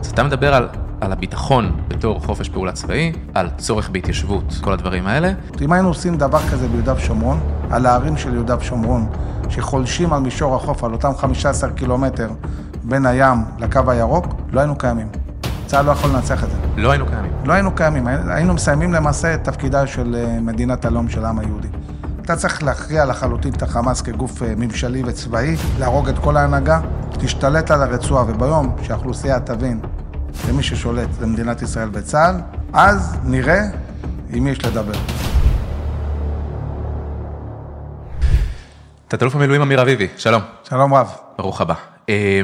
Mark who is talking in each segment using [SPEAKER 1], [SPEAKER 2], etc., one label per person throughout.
[SPEAKER 1] אז אתה מדבר על, על הביטחון בתור חופש פעולה צבאי, על צורך בהתיישבות, כל הדברים האלה.
[SPEAKER 2] אם היינו עושים דבר כזה ביהודה ושומרון, על הערים של יהודה ושומרון, שחולשים על מישור החוף, על אותם 15 קילומטר בין הים לקו הירוק, לא היינו קיימים. צה"ל לא יכול לנצח את זה.
[SPEAKER 1] לא היינו קיימים.
[SPEAKER 2] לא היינו קיימים, היינו מסיימים למעשה את תפקידה של אה, מדינת הלאום של העם היהודי. אתה צריך להכריע לחלוטין את החמאס כגוף אה, ממשלי וצבאי, להרוג את כל ההנהגה, תשתלט על הרצועה, וביום שהאוכלוסייה תבין שמי ששולט זה מדינת ישראל וצה"ל, אז נראה עם מי יש לדבר.
[SPEAKER 1] תת-אלוף המילואים אמיר אביבי, שלום.
[SPEAKER 2] שלום רב.
[SPEAKER 1] ברוך הבא. אה,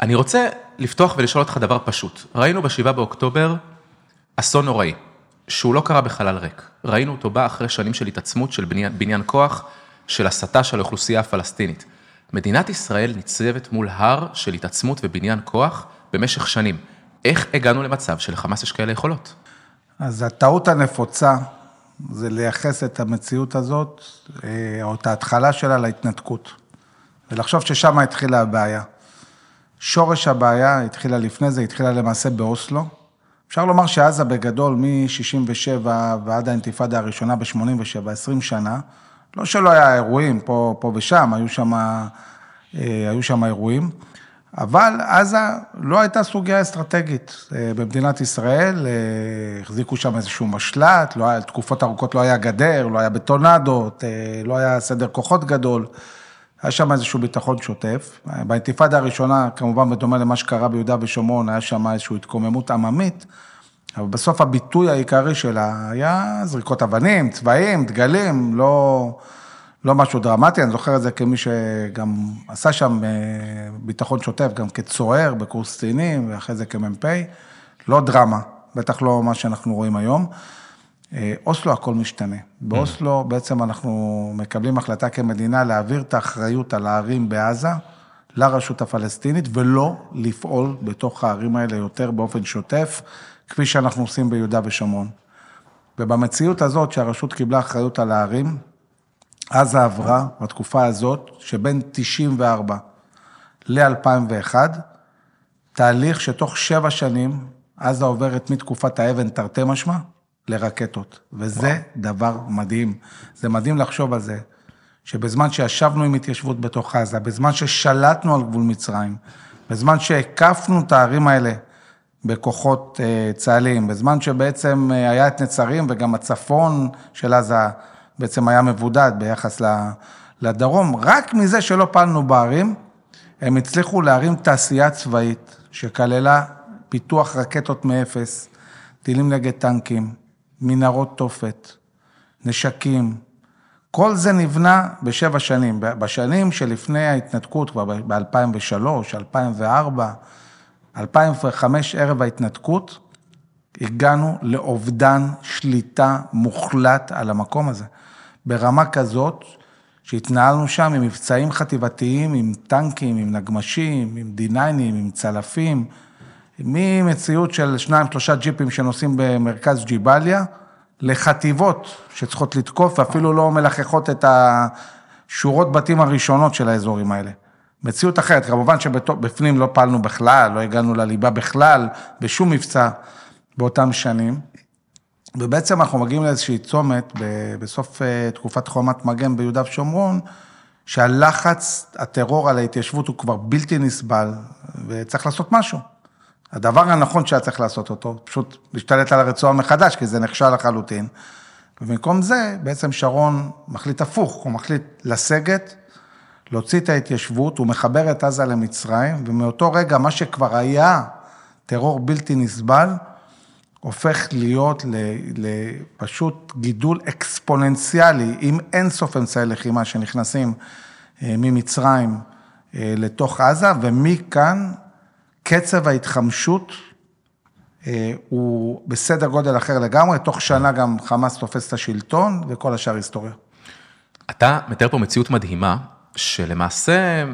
[SPEAKER 1] אני רוצה לפתוח ולשאול אותך דבר פשוט. ראינו ב-7 באוקטובר אסון נוראי, שהוא לא קרה בחלל ריק. ראינו אותו בא אחרי שנים של התעצמות, של בניין, בניין כוח, של הסתה של האוכלוסייה הפלסטינית. מדינת ישראל ניצבת מול הר של התעצמות ובניין כוח במשך שנים. איך הגענו למצב שלחמאס יש כאלה יכולות?
[SPEAKER 2] אז הטעות הנפוצה זה לייחס את המציאות הזאת, אה, או את ההתחלה שלה להתנתקות. ולחשוב ששם התחילה הבעיה. שורש הבעיה התחילה לפני זה, התחילה למעשה באוסלו. אפשר לומר שעזה בגדול, מ-67' ועד האינתיפאדה הראשונה ב-87', 20 שנה, לא שלא היה אירועים פה, פה ושם, היו שם, אה, היו שם אירועים, אבל עזה לא הייתה סוגיה אסטרטגית אה, במדינת ישראל, אה, החזיקו שם איזשהו משל"ט, לא היה, תקופות ארוכות לא היה גדר, לא היה בטונדות, לא היה סדר כוחות גדול. היה שם איזשהו ביטחון שוטף. באינתיפאדה הראשונה, כמובן, בדומה למה שקרה ביהודה ושומרון, היה שם איזושהי התקוממות עממית, אבל בסוף הביטוי העיקרי שלה היה זריקות אבנים, צבעים, דגלים, לא, לא משהו דרמטי. אני זוכר את זה כמי שגם עשה שם אה, ביטחון שוטף, גם כצוער בקורס קצינים, ואחרי זה כמ"פ. לא דרמה, בטח לא מה שאנחנו רואים היום. אה, אוסלו הכל משתנה. באוסלו בעצם אנחנו מקבלים החלטה כמדינה להעביר את האחריות על הערים בעזה לרשות הפלסטינית, ולא לפעול בתוך הערים האלה יותר באופן שוטף, כפי שאנחנו עושים ביהודה ושומרון. ובמציאות הזאת שהרשות קיבלה אחריות על הערים, עזה עברה בתקופה הזאת, שבין 94 ל-2001, תהליך שתוך שבע שנים, עזה עוברת מתקופת האבן תרתי משמע, לרקטות, וזה וואו. דבר מדהים. זה מדהים לחשוב על זה, שבזמן שישבנו עם התיישבות בתוך עזה, בזמן ששלטנו על גבול מצרים, בזמן שהקפנו את הערים האלה בכוחות אה, צה"ליים, בזמן שבעצם אה, היה את נצרים וגם הצפון של עזה בעצם היה מבודד ביחס לדרום, רק מזה שלא פעלנו בערים, הם הצליחו להרים תעשייה צבאית שכללה פיתוח רקטות מאפס, טילים נגד טנקים, מנהרות תופת, נשקים, כל זה נבנה בשבע שנים. בשנים שלפני ההתנתקות, כבר ב-2003, 2004, 2005, ערב ההתנתקות, הגענו לאובדן שליטה מוחלט על המקום הזה. ברמה כזאת, שהתנהלנו שם עם מבצעים חטיבתיים, עם טנקים, עם נגמשים, עם D9, עם צלפים, ממציאות של שניים, שלושה ג'יפים שנוסעים במרכז ג'יבליה, לחטיבות שצריכות לתקוף, ואפילו לא מלחכות את השורות בתים הראשונות של האזורים האלה. מציאות אחרת, כמובן שבפנים לא פעלנו בכלל, לא הגענו לליבה בכלל, בשום מבצע באותם שנים. ובעצם אנחנו מגיעים לאיזושהי צומת בסוף אה, תקופת חומת מגן ביהודה ושומרון, שהלחץ, הטרור על ההתיישבות הוא כבר בלתי נסבל, וצריך לעשות משהו. הדבר הנכון שהיה צריך לעשות אותו, פשוט להשתלט על הרצועה מחדש, כי זה נכשל לחלוטין. ובמקום זה, בעצם שרון מחליט הפוך, הוא מחליט לסגת, להוציא את ההתיישבות, הוא מחבר את עזה למצרים, ומאותו רגע, מה שכבר היה טרור בלתי נסבל, הופך להיות לפשוט גידול אקספוננציאלי, עם אין סוף אמצעי לחימה שנכנסים אה, ממצרים אה, לתוך עזה, ומכאן קצב ההתחמשות אה, הוא בסדר גודל אחר לגמרי, תוך שנה גם חמאס תופס את השלטון וכל השאר היסטוריה.
[SPEAKER 1] אתה מתאר פה מציאות מדהימה, שלמעשה,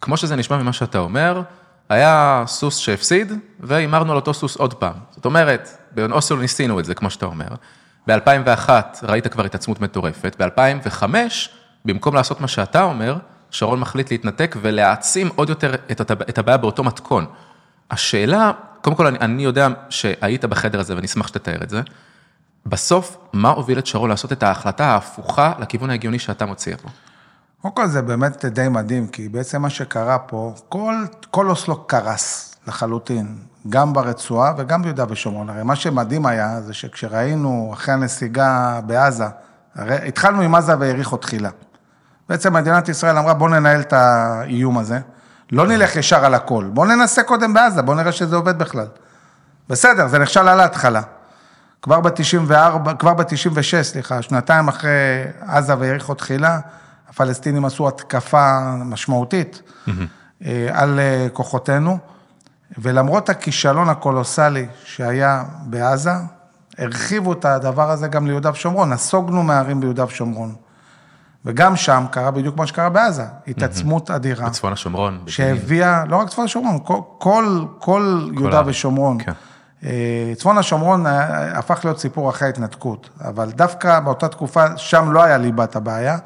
[SPEAKER 1] כמו שזה נשמע ממה שאתה אומר, היה סוס שהפסיד, והימרנו על אותו סוס עוד פעם. זאת אומרת, באוסלו ניסינו את זה, כמו שאתה אומר. ב-2001 ראית כבר התעצמות מטורפת, ב-2005, במקום לעשות מה שאתה אומר, שרון מחליט להתנתק ולהעצים עוד יותר את הבעיה באותו מתכון. השאלה, קודם כל אני, אני יודע שהיית בחדר הזה ואני אשמח שתתאר את זה. בסוף, מה הוביל את שרון לעשות את ההחלטה ההפוכה לכיוון ההגיוני שאתה מציע פה?
[SPEAKER 2] קודם כל זה באמת די מדהים, כי בעצם מה שקרה פה, כל, כל אוסלו קרס לחלוטין, גם ברצועה וגם ביהודה ושומרון. הרי מה שמדהים היה, זה שכשראינו אחרי הנסיגה בעזה, הרי התחלנו עם עזה ויריחו תחילה. בעצם מדינת ישראל אמרה, בואו ננהל את האיום הזה, לא נלך ישר על הכל, בואו ננסה קודם בעזה, בואו נראה שזה עובד בכלל. בסדר, זה נכשל על ההתחלה. כבר ב-94, כבר ב-96, סליחה, שנתיים אחרי עזה ויריחו תחילה, הפלסטינים עשו התקפה משמעותית mm-hmm. על אה, כוחותינו, ולמרות הכישלון הקולוסלי שהיה בעזה, הרחיבו את הדבר הזה גם ליהודה ושומרון, נסוגנו מהערים ביהודה ושומרון. וגם שם קרה בדיוק מה שקרה בעזה, התעצמות אדירה.
[SPEAKER 1] בצפון השומרון.
[SPEAKER 2] שהביאה, לא רק צפון השומרון, כל, כל, כל יהודה. ושומרון. כן. אה, צפון השומרון אה, הפך להיות סיפור אחרי ההתנתקות, אבל דווקא באותה תקופה, שם לא היה ליבת הבעיה,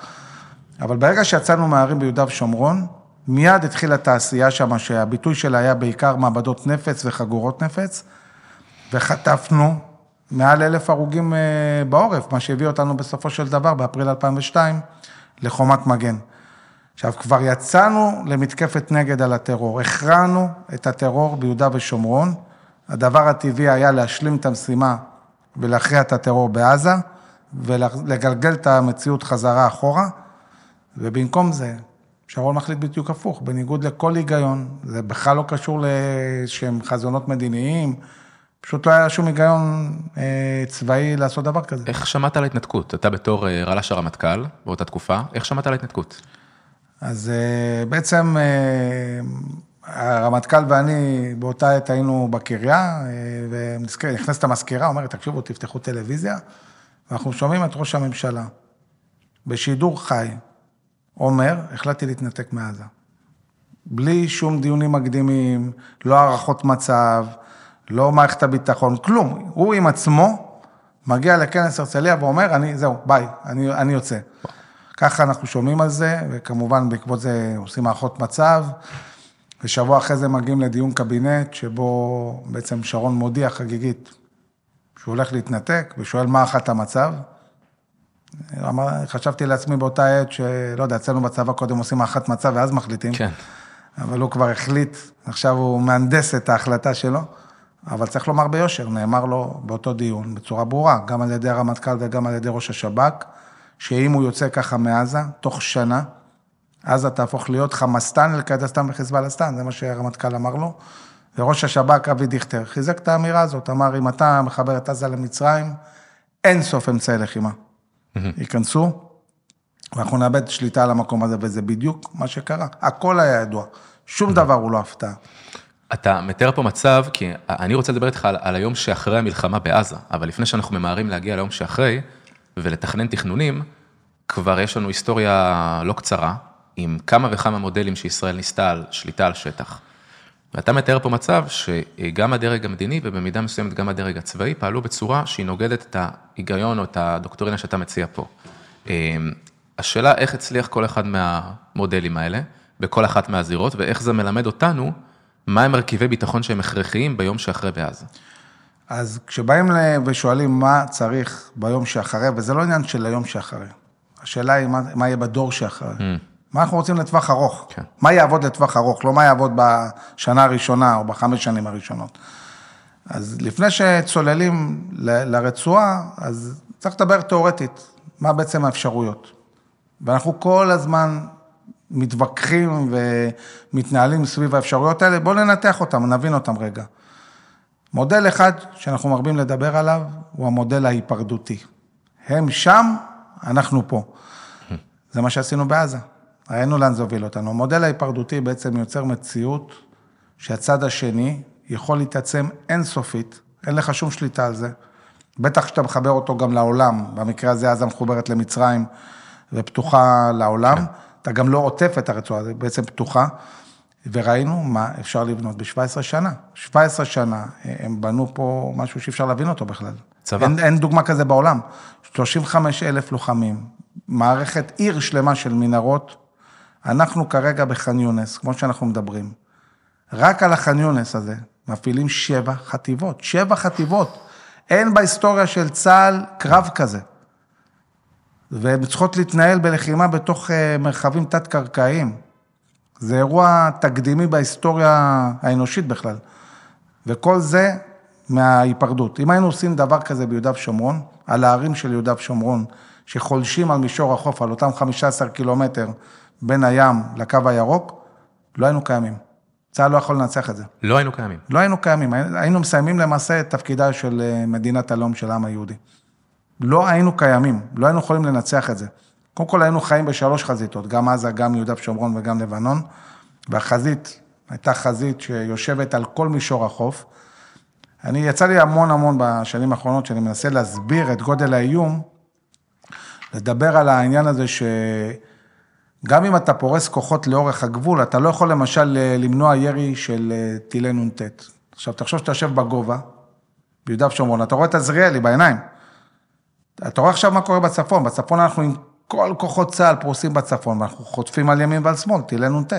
[SPEAKER 2] אבל ברגע שיצאנו מהערים ביהודה ושומרון, מיד התחילה תעשייה שם, שהביטוי שלה היה בעיקר מעבדות נפץ וחגורות נפץ, וחטפנו מעל אלף הרוגים אה, בעורף, מה שהביא אותנו בסופו של דבר, באפריל 2002, לחומת מגן. עכשיו, כבר יצאנו למתקפת נגד על הטרור, הכרענו את הטרור ביהודה ושומרון, הדבר הטבעי היה להשלים את המשימה ולהכריע את הטרור בעזה, ולגלגל את המציאות חזרה אחורה, ובמקום זה, שרון מחליט בדיוק הפוך, בניגוד לכל היגיון, זה בכלל לא קשור לשהם חזונות מדיניים, פשוט לא היה שום היגיון אה, צבאי לעשות דבר כזה.
[SPEAKER 1] איך שמעת על ההתנתקות? אתה בתור אה, רל"ש הרמטכ"ל באותה תקופה, איך שמעת על ההתנתקות?
[SPEAKER 2] אז אה, בעצם אה, הרמטכ"ל ואני באותה עת היינו בקריה, אה, ונכנסת המזכירה, אומרת, תקשיבו, תפתחו טלוויזיה, ואנחנו שומעים את ראש הממשלה בשידור חי, אומר, החלטתי להתנתק מעזה. בלי שום דיונים מקדימים, לא הערכות מצב, לא מערכת הביטחון, כלום. הוא עם עצמו מגיע לכנס הרצליה ואומר, אני, זהו, ביי, אני, אני יוצא. ככה אנחנו שומעים על זה, וכמובן בעקבות זה עושים הערכות מצב. ושבוע אחרי זה מגיעים לדיון קבינט, שבו בעצם שרון מודיע חגיגית שהוא הולך להתנתק, ושואל מה אחת המצב. חשבתי לעצמי באותה עת שלא יודע, אצלנו בצבא קודם עושים הערכת מצב ואז מחליטים.
[SPEAKER 1] כן.
[SPEAKER 2] אבל הוא כבר החליט, עכשיו הוא מהנדס את ההחלטה שלו. אבל צריך לומר ביושר, נאמר לו באותו דיון, בצורה ברורה, גם על ידי הרמטכ"ל וגם על ידי ראש השב"כ, שאם הוא יוצא ככה מעזה, תוך שנה, עזה תהפוך להיות חמאסטן, אל-קאדסטן וחיזבאללסטן, זה מה שהרמטכ"ל אמר לו. וראש השב"כ, אבי דיכטר, חיזק את האמירה הזאת, אמר, אם אתה מחבר את עזה למצרים, אין סוף אמצעי לחימה. ייכנסו, ואנחנו נאבד שליטה על המקום הזה, וזה בדיוק מה שקרה. הכל היה ידוע, שום דבר הוא לא הפתעה.
[SPEAKER 1] אתה מתאר פה מצב, כי אני רוצה לדבר איתך על, על היום שאחרי המלחמה בעזה, אבל לפני שאנחנו ממהרים להגיע ליום שאחרי, ולתכנן תכנונים, כבר יש לנו היסטוריה לא קצרה, עם כמה וכמה מודלים שישראל ניסתה על שליטה על שטח. ואתה מתאר פה מצב שגם הדרג המדיני ובמידה מסוימת גם הדרג הצבאי פעלו בצורה שהיא נוגדת את ההיגיון או את הדוקטרינה שאתה מציע פה. אמ, השאלה איך הצליח כל אחד מהמודלים האלה, בכל אחת מהזירות, ואיך זה מלמד אותנו מה הם מרכיבי ביטחון שהם הכרחיים ביום שאחרי בעזה.
[SPEAKER 2] אז כשבאים ושואלים מה צריך ביום שאחרי, וזה לא עניין של היום שאחרי, השאלה היא מה, מה יהיה בדור שאחרי. Mm. מה אנחנו רוצים לטווח ארוך? כן. מה יעבוד לטווח ארוך, לא מה יעבוד בשנה הראשונה או בחמש שנים הראשונות. אז לפני שצוללים ל, לרצועה, אז צריך לדבר תיאורטית, מה בעצם האפשרויות. ואנחנו כל הזמן מתווכחים ומתנהלים סביב האפשרויות האלה, בואו ננתח אותם, נבין אותם רגע. מודל אחד שאנחנו מרבים לדבר עליו, הוא המודל ההיפרדותי. הם שם, אנחנו פה. זה מה שעשינו בעזה. ראינו לאן זה הוביל אותנו. המודל ההיפרדותי בעצם יוצר מציאות שהצד השני יכול להתעצם אינסופית, אין לך שום שליטה על זה. בטח כשאתה מחבר אותו גם לעולם, במקרה הזה עזה מחוברת למצרים ופתוחה לעולם. אתה גם לא עוטף את הרצועה, זה בעצם פתוחה. וראינו מה אפשר לבנות ב-17 שנה. 17 שנה, הם בנו פה משהו שאפשר להבין אותו בכלל.
[SPEAKER 1] צבא.
[SPEAKER 2] אין, אין דוגמה כזה בעולם. 35 אלף לוחמים, מערכת עיר שלמה של מנהרות. אנחנו כרגע בח'אן יונס, כמו שאנחנו מדברים. רק על הח'אן יונס הזה מפעילים שבע חטיבות, שבע חטיבות. אין בהיסטוריה של צה"ל קרב כזה. והן צריכות להתנהל בלחימה בתוך אה, מרחבים תת-קרקעיים. זה אירוע תקדימי בהיסטוריה האנושית בכלל. וכל זה מההיפרדות. אם היינו עושים דבר כזה ביהודה ושומרון, על הערים של יהודה ושומרון, שחולשים על מישור החוף, על אותם 15 קילומטר בין הים לקו הירוק, לא היינו קיימים. צה"ל לא יכול לנצח את זה.
[SPEAKER 1] לא היינו קיימים.
[SPEAKER 2] לא היינו קיימים, היינו מסיימים למעשה את תפקידה של אה, מדינת הלאום של העם היהודי. לא היינו קיימים, לא היינו יכולים לנצח את זה. קודם כל היינו חיים בשלוש חזיתות, גם עזה, גם יהודה ושומרון וגם לבנון, והחזית הייתה חזית שיושבת על כל מישור החוף. אני, יצא לי המון המון בשנים האחרונות, שאני מנסה להסביר את גודל האיום, לדבר על העניין הזה שגם אם אתה פורס כוחות לאורך הגבול, אתה לא יכול למשל למנוע ירי של אה, טילי נ"ט. עכשיו, תחשוב שאתה יושב בגובה, ביהודה ושומרון, אתה רואה את עזריאלי בעיניים. אתה רואה עכשיו מה קורה בצפון, בצפון אנחנו עם כל כוחות צה"ל פרוסים בצפון, ואנחנו חוטפים על ימין ועל שמאל, טילי נ"ט.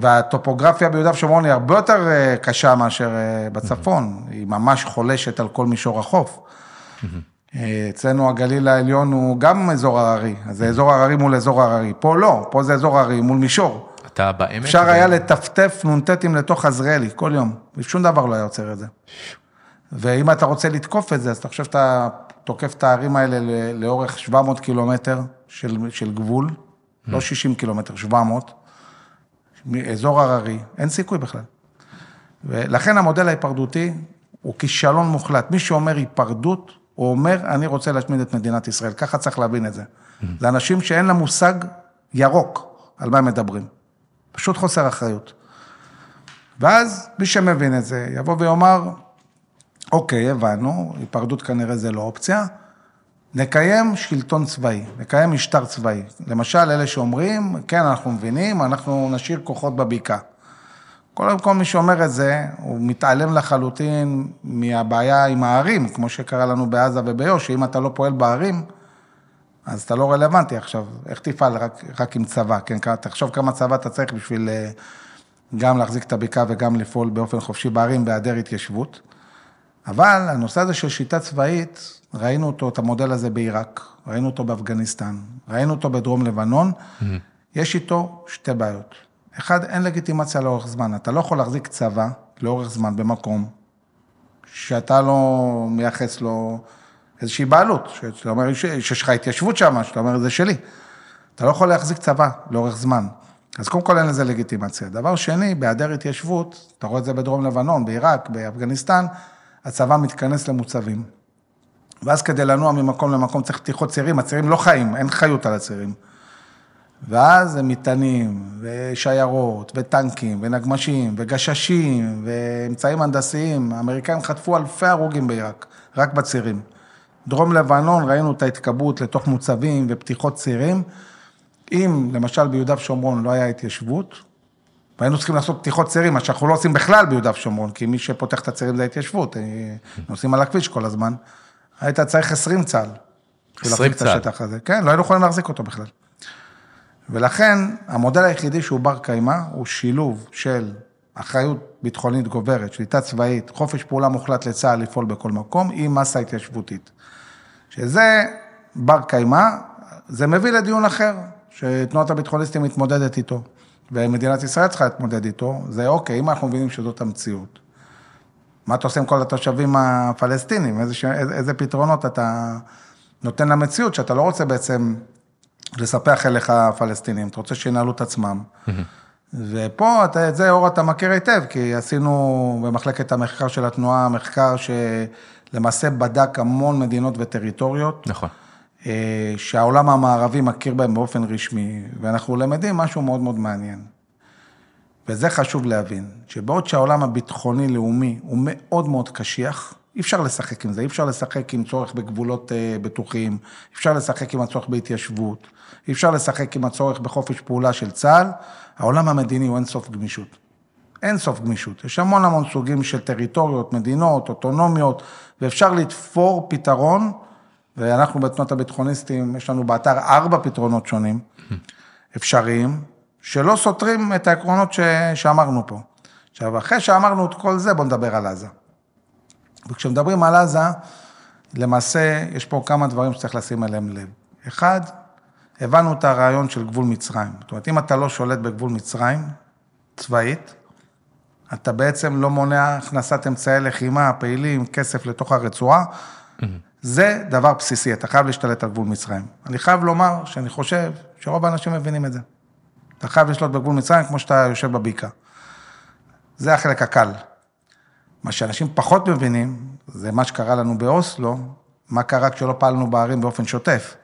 [SPEAKER 2] והטופוגרפיה ביהודה ושומרון היא הרבה יותר אה, קשה מאשר אה, בצפון, היא ממש חולשת על כל מישור החוף. אה, אצלנו הגליל העליון הוא גם אזור הררי, אז זה אזור הררי מול אזור הררי. פה לא, פה זה אזור הררי מול מישור.
[SPEAKER 1] אתה בעמק?
[SPEAKER 2] אפשר היה לטפטף נ"טים לתוך עזריאלי כל יום, ושום דבר לא היה עוצר את זה. ואם אתה רוצה לתקוף את זה, אז אתה חושב שאתה תוקף את הערים האלה לאורך 700 קילומטר של, של גבול, לא 60 קילומטר, 700, אזור הררי, אין סיכוי בכלל. ולכן המודל ההיפרדותי הוא כישלון מוחלט. מי שאומר היפרדות, הוא אומר, אני רוצה להשמיד את מדינת ישראל. ככה צריך להבין את זה. זה אנשים שאין להם מושג ירוק על מה הם מדברים. פשוט חוסר אחריות. ואז מי שמבין את זה, יבוא ויאמר, אוקיי, הבנו, היפרדות כנראה זה לא אופציה, נקיים שלטון צבאי, נקיים משטר צבאי. למשל, אלה שאומרים, כן, אנחנו מבינים, אנחנו נשאיר כוחות בבקעה. קודם כל, מי שאומר את זה, הוא מתעלם לחלוטין מהבעיה עם הערים, כמו שקרה לנו בעזה וביו"ש, שאם אתה לא פועל בערים, אז אתה לא רלוונטי עכשיו. איך תפעל רק, רק עם צבא, כן? תחשוב כמה צבא אתה צריך בשביל אה, גם להחזיק את הבקעה וגם לפעול באופן חופשי בערים בהיעדר התיישבות. אבל הנושא הזה של שיטה צבאית, ראינו אותו, את המודל הזה בעיראק, ראינו אותו באפגניסטן, ראינו אותו בדרום לבנון, mm-hmm. יש איתו שתי בעיות. אחד, אין לגיטימציה לאורך זמן. אתה לא יכול להחזיק צבא לאורך זמן במקום שאתה לא מייחס לו איזושהי בעלות, שאתה אומר שיש לך התיישבות שם, שאתה אומר, זה שלי. אתה לא יכול להחזיק צבא לאורך זמן. אז קודם כל אין לזה לגיטימציה. דבר שני, בהיעדר התיישבות, אתה רואה את זה בדרום לבנון, בעיראק, באפגניסטן, הצבא מתכנס למוצבים. ואז כדי לנוע ממקום למקום צריך פתיחות צירים, הצירים לא חיים, אין חיות על הצירים. ואז הם מטענים, ושיירות, וטנקים, ונגמשים, וגששים, ואמצעים הנדסיים. האמריקאים חטפו אלפי הרוגים בעיראק, רק בצירים. דרום לבנון, ראינו את ההתקבעות לתוך מוצבים ופתיחות צירים. אם למשל ביהודה ושומרון לא היה התיישבות, והיינו צריכים לעשות פתיחות צירים, מה שאנחנו לא עושים בכלל ביהודה ושומרון, כי מי שפותח את הצירים זה ההתיישבות, אה, נוסעים על הכביש כל הזמן. היית צריך 20 צה"ל.
[SPEAKER 1] 20 צה"ל.
[SPEAKER 2] כן, לא היינו יכולים להחזיק אותו בכלל. ולכן, המודל היחידי שהוא בר קיימא, הוא שילוב של אחריות ביטחונית גוברת, שליטה צבאית, חופש פעולה מוחלט לצה"ל לפעול בכל מקום, עם מסה התיישבותית. שזה בר קיימא, זה מביא לדיון אחר, שתנועת הביטחוניסטים מתמודדת איתו. ומדינת ישראל צריכה להתמודד איתו, זה אוקיי, אם אנחנו מבינים שזאת המציאות. מה אתה עושה עם כל התושבים הפלסטינים? איזה, איזה, פתרונות אתה נותן למציאות, שאתה לא רוצה בעצם לספח אליך הפלסטינים, אתה רוצה שינהלו את עצמם. ופה, אתה, את זה, אור, אתה מכיר היטב, כי עשינו במחלקת המחקר של התנועה, מחקר שלמעשה בדק המון מדינות וטריטוריות.
[SPEAKER 1] נכון.
[SPEAKER 2] אה, שהעולם המערבי מכיר בהם באופן רשמי, ואנחנו למדים משהו מאוד מאוד מעניין. וזה חשוב להבין, שבעוד שהעולם הביטחוני-לאומי הוא מאוד מאוד קשיח, אי אפשר לשחק עם זה, אי אפשר לשחק עם צורך בגבולות אה, בטוחים, אי אפשר לשחק עם הצורך בהתיישבות, אי אפשר לשחק עם הצורך בחופש פעולה של צה"ל, העולם המדיני הוא אין סוף גמישות. אין סוף גמישות. יש המון המון סוגים של טריטוריות, מדינות, אוטונומיות, ואפשר לתפור פתרון ואנחנו בתנועת הביטחוניסטים, יש לנו באתר ארבע פתרונות שונים, אפשריים, שלא סותרים את העקרונות ש... שאמרנו פה. עכשיו, אחרי שאמרנו את כל זה, בואו נדבר על עזה. וכשמדברים על עזה, למעשה, יש פה כמה דברים שצריך לשים עליהם לב. אחד, הבנו את הרעיון של גבול מצרים. זאת אומרת, אם אתה לא שולט בגבול מצרים, צבאית, אתה בעצם לא מונע הכנסת אמצעי לחימה, פעילים, כסף לתוך הרצועה. זה דבר בסיסי, אתה חייב להשתלט על גבול מצרים. אני חייב לומר שאני חושב שרוב האנשים מבינים את זה. אתה חייב לשלוט בגבול מצרים כמו שאתה יושב בבקעה. זה החלק הקל. מה שאנשים פחות מבינים, זה מה שקרה לנו באוסלו, מה קרה כשלא פעלנו בערים באופן שוטף.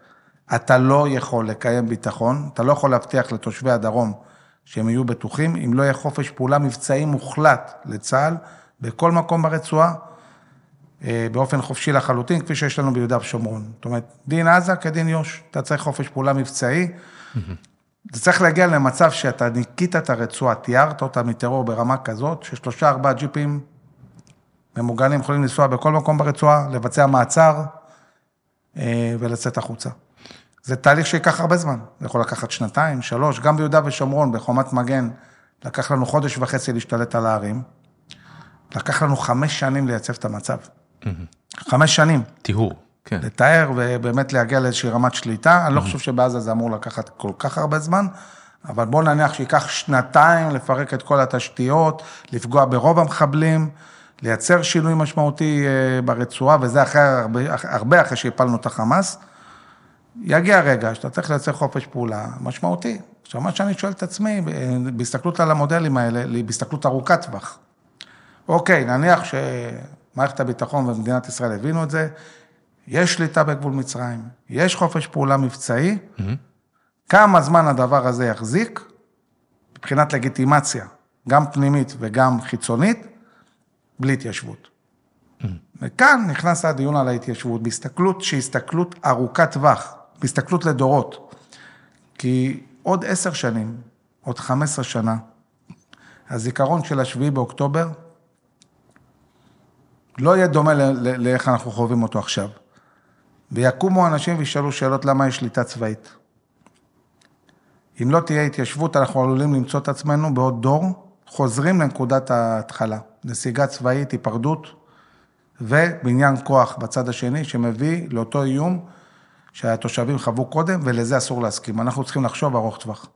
[SPEAKER 2] אתה לא יכול לקיים ביטחון, אתה לא יכול להבטיח לתושבי הדרום שהם יהיו בטוחים, אם לא יהיה חופש פעולה מבצעי מוחלט לצה"ל, בכל מקום ברצועה, באופן חופשי לחלוטין, כפי שיש לנו ביהודה ושומרון. זאת אומרת, דין עזה כדין יו"ש, אתה צריך חופש פעולה מבצעי. זה צריך להגיע למצב שאתה ניקית את הרצועה, תיארת אותה מטרור ברמה כזאת, ששלושה ארבעה ג'יפים ממוגנים יכולים לנסוע בכל מקום ברצועה, לבצע מעצר אה, ולצאת החוצה. זה תהליך שייקח הרבה זמן, זה יכול לקחת שנתיים, שלוש, גם ביהודה ושומרון, בחומת מגן, לקח לנו חודש וחצי להשתלט על הערים, לקח לנו חמש שנים לייצב את המצב. חמש שנים.
[SPEAKER 1] טיהור, כן.
[SPEAKER 2] לתאר ובאמת להגיע לאיזושהי רמת שליטה. אני לא חושב שבעזה זה אמור לקחת כל כך הרבה זמן, אבל בוא נניח שייקח שנתיים לפרק את כל התשתיות, לפגוע ברוב המחבלים, לייצר שינוי משמעותי אה, ברצועה, וזה אחרי, הרבה, הרבה אחרי שהפלנו את החמאס. יגיע רגע שאתה צריך לייצר חופש פעולה משמעותי. עכשיו, מה שאני שואל את עצמי, בהסתכלות על המודלים האלה, בהסתכלות ארוכת טווח. אוקיי, נניח שמערכת הביטחון ומדינת ישראל הבינו את זה, יש שליטה בגבול מצרים, יש חופש פעולה מבצעי, mm-hmm. כמה זמן הדבר הזה יחזיק, מבחינת לגיטימציה, גם פנימית וגם חיצונית, בלי התיישבות. Mm-hmm. וכאן נכנס הדיון על ההתיישבות, בהסתכלות שהיא הסתכלות ארוכת טווח, בהסתכלות לדורות. כי עוד עשר שנים, עוד חמש עשרה שנה, הזיכרון של השביעי באוקטובר לא יהיה דומה לאיך אנחנו חווים אותו עכשיו. ויקומו אנשים וישאלו שאלות למה יש שליטה צבאית. אם לא תהיה התיישבות, אנחנו עלולים למצוא את עצמנו בעוד דור, חוזרים לנקודת ההתחלה. נסיגה צבאית, היפרדות, ובניין כוח בצד השני, שמביא לאותו איום שהתושבים חוו קודם, ולזה אסור להסכים. אנחנו צריכים לחשוב ארוך טווח.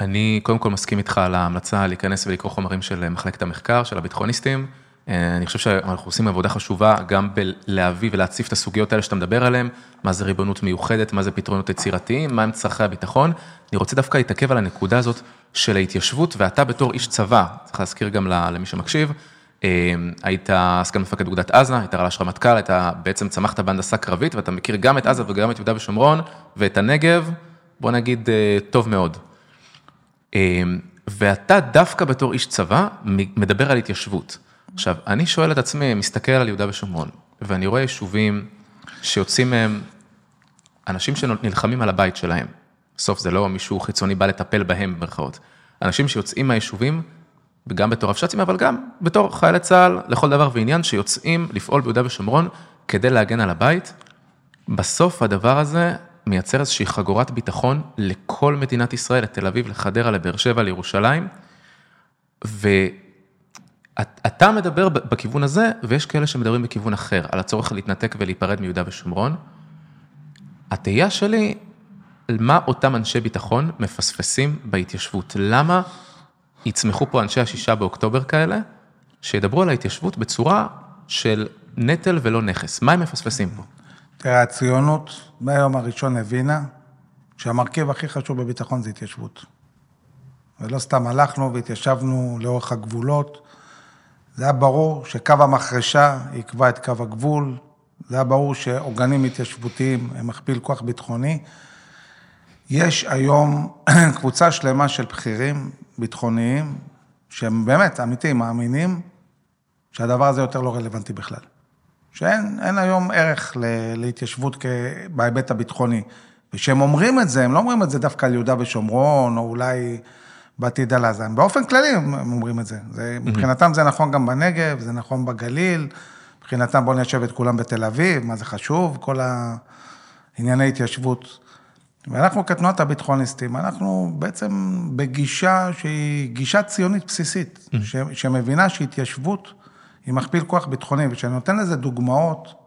[SPEAKER 1] אני קודם כל מסכים איתך על ההמלצה להיכנס ולקרוא חומרים של מחלקת המחקר, של הביטחוניסטים. אה, אני חושב שאנחנו עושים עבודה חשובה גם בלהביא ולהציף את הסוגיות האלה שאתה מדבר עליהן, מה זה ריבונות מיוחדת, מה זה פתרונות יצירתיים, מה הם צרכי הביטחון. אני רוצה דווקא להתעכב על הנקודה הזאת של ההתיישבות, ואתה בתור איש צבא, צריך להזכיר גם למי שמקשיב, אה, היית סגן מפקד אוגדת עזה, היית רל"ש רמטכ"ל, אתה בעצם צמחת בהנדסה קרבית, ואתה מכיר גם את עזה וגם את יהודה ושומרון, ואת הנגב, בוא נגיד, אה, טוב מאוד. ואתה דווקא בתור איש צבא, מדבר על התיישבות. עכשיו, אני שואל את עצמי, מסתכל על יהודה ושומרון, ואני רואה יישובים שיוצאים מהם אנשים שנלחמים על הבית שלהם. בסוף זה לא מישהו חיצוני בא לטפל בהם במרכאות. אנשים שיוצאים מהיישובים, וגם בתור רבש"צים, אבל גם בתור חיילי צה"ל לכל דבר ועניין, שיוצאים לפעול ביהודה ושומרון כדי להגן על הבית. בסוף הדבר הזה מייצר איזושהי חגורת ביטחון לכל מדינת ישראל, לתל אביב, לחדרה, לבאר שבע, לירושלים. ו... אתה מדבר בכיוון הזה, ויש כאלה שמדברים בכיוון אחר, על הצורך להתנתק ולהיפרד מיהודה ושומרון. התהייה שלי, מה אותם אנשי ביטחון מפספסים בהתיישבות? למה יצמחו פה אנשי השישה באוקטובר כאלה, שידברו על ההתיישבות בצורה של נטל ולא נכס? מה הם מפספסים פה?
[SPEAKER 2] תראה, הציונות מהיום הראשון הבינה שהמרכיב הכי חשוב בביטחון זה התיישבות. ולא סתם הלכנו והתיישבנו לאורך הגבולות, זה היה ברור שקו המחרשה יקבע את קו הגבול, זה היה ברור שעוגנים התיישבותיים הם מכפיל כוח ביטחוני. יש היום קבוצה שלמה של בכירים ביטחוניים, שהם באמת, אמיתיים, מאמינים, שהדבר הזה יותר לא רלוונטי בכלל. שאין היום ערך להתיישבות בהיבט הביטחוני. וכשהם אומרים את זה, הם לא אומרים את זה דווקא על יהודה ושומרון, או אולי בעתיד על עזה. באופן כללי הם אומרים את זה. זה מבחינתם זה נכון גם בנגב, זה נכון בגליל, מבחינתם בואו ניישב את כולם בתל אביב, מה זה חשוב, כל הענייני התיישבות. ואנחנו כתנועת הביטחוניסטים, אנחנו בעצם בגישה שהיא גישה ציונית בסיסית, ש, שמבינה שהתיישבות היא מכפיל כוח ביטחוני, וכשאני נותן לזה דוגמאות,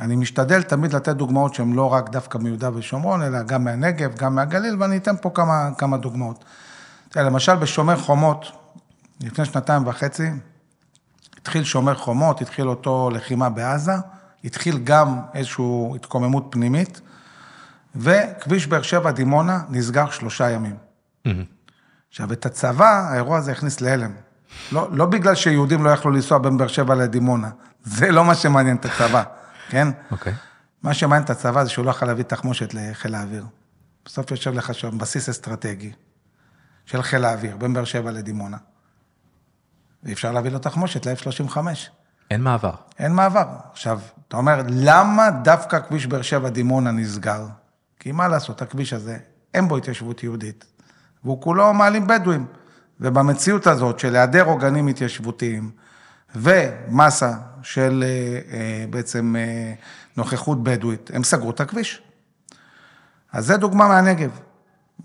[SPEAKER 2] אני משתדל תמיד לתת דוגמאות שהן לא רק דווקא מיהודה ושומרון, אלא גם מהנגב, גם מהגליל, ואני אתן פה כמה, כמה דוגמאות. תראה, למשל בשומר חומות, לפני שנתיים וחצי, התחיל שומר חומות, התחיל אותו לחימה בעזה, התחיל גם איזושהי התקוממות פנימית, וכביש באר שבע דימונה נסגר שלושה ימים. עכשיו, את הצבא, האירוע הזה הכניס להלם. לא, לא בגלל שיהודים לא יכלו לנסוע בין באר שבע לדימונה, זה לא מה שמעניין את הצבא, כן?
[SPEAKER 1] אוקיי. Okay.
[SPEAKER 2] מה שמעניין את הצבא זה שהוא לא יכול להביא תחמושת לחיל האוויר. בסוף יושב לך שם בסיס אסטרטגי של חיל האוויר, בין באר שבע לדימונה. ואפשר להביא לו תחמושת ל-F-35.
[SPEAKER 1] אין מעבר.
[SPEAKER 2] אין מעבר. עכשיו, אתה אומר, למה דווקא כביש באר שבע דימונה נסגר? כי מה לעשות, הכביש הזה, אין בו התיישבות יהודית, והוא כולו מעלים בדואים. ובמציאות הזאת של היעדר עוגנים התיישבותיים ומסה של אה, אה, בעצם אה, נוכחות בדואית, הם סגרו את הכביש. אז זה דוגמה מהנגב.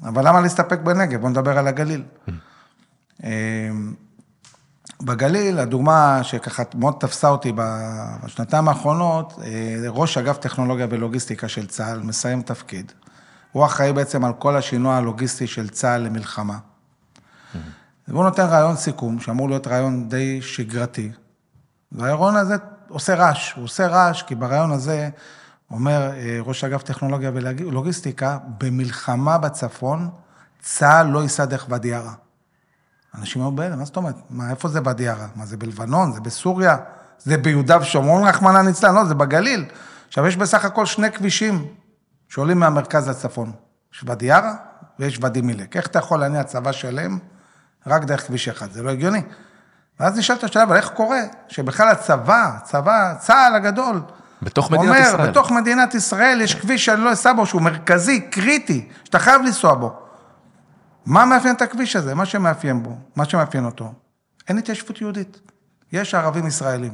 [SPEAKER 2] אבל למה להסתפק בנגב? בואו נדבר על הגליל. בגליל, הדוגמה שככה מאוד תפסה אותי בשנתיים האחרונות, ראש אגף טכנולוגיה ולוגיסטיקה של צה"ל מסיים תפקיד. הוא אחראי בעצם על כל השינוע הלוגיסטי של צה"ל למלחמה. והוא נותן רעיון סיכום, שאמור להיות רעיון די שגרתי. והרעיון הזה עושה רעש, הוא עושה רעש כי ברעיון הזה, אומר ראש אגף טכנולוגיה ולוגיסטיקה, במלחמה בצפון, צה"ל לא ייסע דרך ואדי ערה. אנשים היו בהלם, מה זאת אומרת? מה, איפה זה ואדי ערה? מה, זה בלבנון? זה בסוריה? זה ביהודה ושומרון, רחמנא ליצלן? לא, זה בגליל. עכשיו, יש בסך הכל שני כבישים שעולים מהמרכז לצפון. יש ואדי ערה ויש ואדי מילק. איך אתה יכול להניע צבא שלם רק דרך כביש אחד? זה לא הגיוני. ואז נשאלת השאלה, אבל איך קורה שבכלל הצבא, צבא, צה"ל הגדול,
[SPEAKER 1] בתוך מדינת
[SPEAKER 2] אומר,
[SPEAKER 1] ישראל.
[SPEAKER 2] בתוך מדינת ישראל יש כביש שאני לא אסע בו, שהוא מרכזי, קריטי, שאתה חייב לנסוע בו. מה מאפיין את הכביש הזה? מה שמאפיין בו, מה שמאפיין אותו, אין התיישבות יהודית. יש ערבים ישראלים.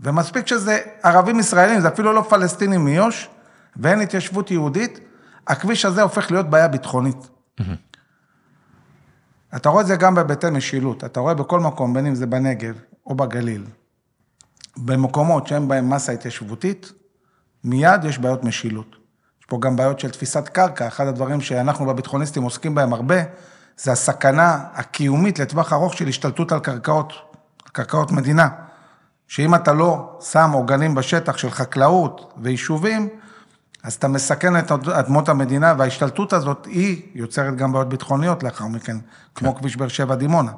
[SPEAKER 2] ומספיק שזה ערבים ישראלים, זה אפילו לא פלסטינים מיו"ש, ואין התיישבות יהודית, הכביש הזה הופך להיות בעיה ביטחונית. אתה רואה את זה גם בהיבטי משילות, אתה רואה בכל מקום, בין אם זה בנגב או בגליל, במקומות שאין בהם מסה התיישבותית, מיד יש בעיות משילות. יש פה גם בעיות של תפיסת קרקע, אחד הדברים שאנחנו בביטחוניסטים עוסקים בהם הרבה, זה הסכנה הקיומית לטווח ארוך של השתלטות על קרקעות, קרקעות מדינה. שאם אתה לא שם עוגנים בשטח של חקלאות ויישובים, אז אתה מסכן את אדמות המדינה, וההשתלטות הזאת, היא יוצרת גם בעיות ביטחוניות לאחר מכן, כמו כביש באר שבע דימונה.